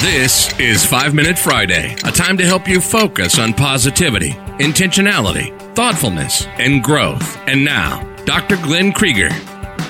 This is 5 Minute Friday, a time to help you focus on positivity, intentionality, thoughtfulness, and growth. And now, Dr. Glenn Krieger.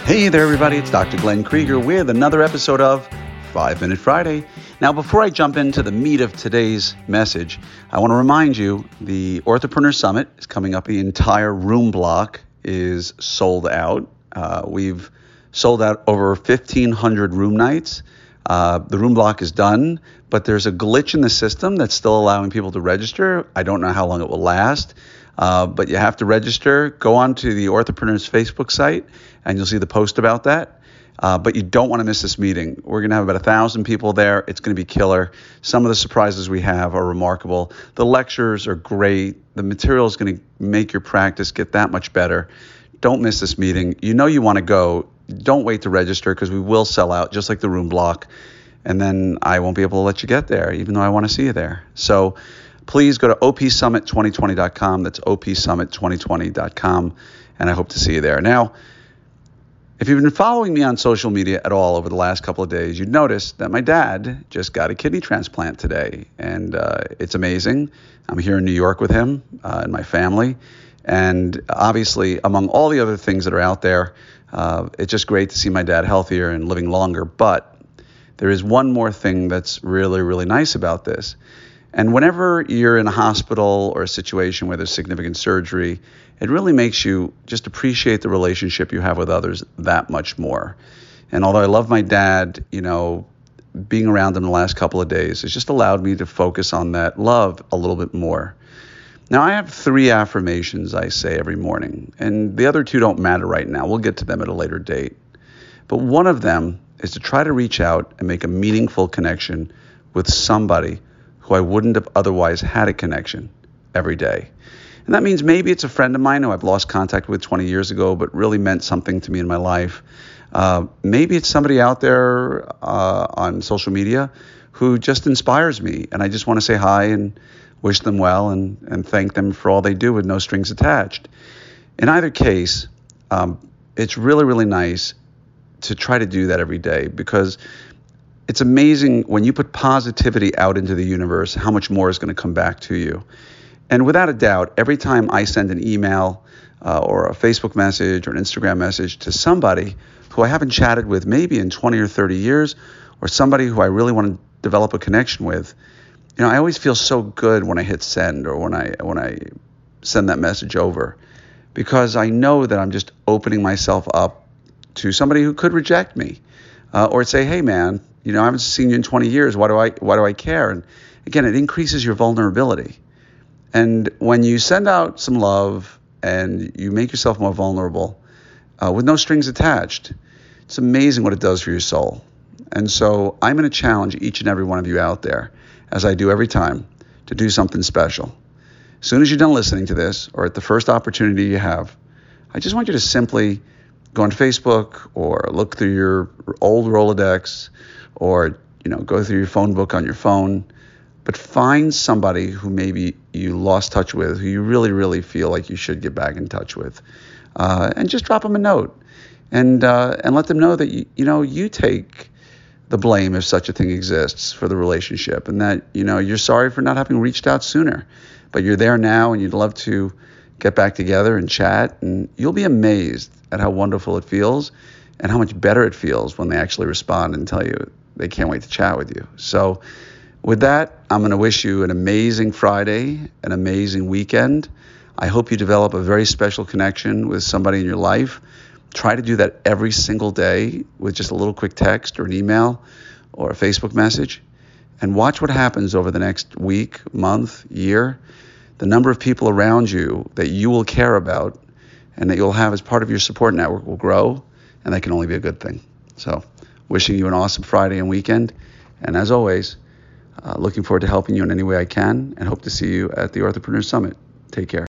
Hey there, everybody. It's Dr. Glenn Krieger with another episode of 5 Minute Friday. Now, before I jump into the meat of today's message, I want to remind you the Orthopreneur Summit is coming up. The entire room block is sold out. Uh, we've sold out over 1,500 room nights. Uh, the room block is done, but there's a glitch in the system that's still allowing people to register. I don't know how long it will last, uh, but you have to register. Go on to the Orthopreneurs Facebook site, and you'll see the post about that. Uh, but you don't want to miss this meeting. We're going to have about a thousand people there. It's going to be killer. Some of the surprises we have are remarkable. The lectures are great. The material is going to make your practice get that much better. Don't miss this meeting. You know you want to go don't wait to register because we will sell out just like the room block. And then I won't be able to let you get there, even though I want to see you there. So please go to opsummit2020.com. That's opsummit2020.com. And I hope to see you there. Now, if you've been following me on social media at all over the last couple of days, you'd notice that my dad just got a kidney transplant today. And uh, it's amazing. I'm here in New York with him uh, and my family. And obviously, among all the other things that are out there, uh, it's just great to see my dad healthier and living longer. But there is one more thing that's really, really nice about this. And whenever you're in a hospital or a situation where there's significant surgery, it really makes you just appreciate the relationship you have with others that much more. And although I love my dad, you know, being around him the last couple of days has just allowed me to focus on that love a little bit more. Now, I have three affirmations I say every morning, and the other two don't matter right now. We'll get to them at a later date. But one of them is to try to reach out and make a meaningful connection with somebody who I wouldn't have otherwise had a connection every day. And that means maybe it's a friend of mine who I've lost contact with 20 years ago, but really meant something to me in my life. Uh, maybe it's somebody out there uh, on social media who just inspires me, and I just want to say hi and wish them well, and, and thank them for all they do with no strings attached. In either case, um, it's really, really nice to try to do that every day because it's amazing when you put positivity out into the universe how much more is going to come back to you. And without a doubt, every time I send an email uh, or a Facebook message or an Instagram message to somebody who I haven't chatted with maybe in 20 or 30 years, or somebody who I really want to develop a connection with, you know, I always feel so good when I hit send or when I when I send that message over because I know that I'm just opening myself up to somebody who could reject me uh, or say, "Hey, man, you know, I haven't seen you in 20 years. Why do I why do I care?" And again, it increases your vulnerability. And when you send out some love and you make yourself more vulnerable uh, with no strings attached, it's amazing what it does for your soul. And so I'm going to challenge each and every one of you out there as I do every time, to do something special. As soon as you're done listening to this, or at the first opportunity you have, I just want you to simply go on Facebook or look through your old Rolodex or you know go through your phone book on your phone but find somebody who maybe you lost touch with who you really really feel like you should get back in touch with uh, and just drop them a note and uh, and let them know that you, you know you take the blame if such a thing exists for the relationship and that you know you're sorry for not having reached out sooner but you're there now and you'd love to get back together and chat and you'll be amazed at how wonderful it feels and how much better it feels when they actually respond and tell you they can't wait to chat with you. So with that i'm going to wish you an amazing friday an amazing weekend. I hope you develop a very special connection with somebody in your life Try to do that every single day with just a little quick text or an email or a Facebook message and watch what happens over the next week, month, year. The number of people around you that you will care about and that you'll have as part of your support network will grow, and that can only be a good thing. So, wishing you an awesome Friday and weekend. And as always, uh, looking forward to helping you in any way I can and hope to see you at the Orthopreneur Summit. Take care.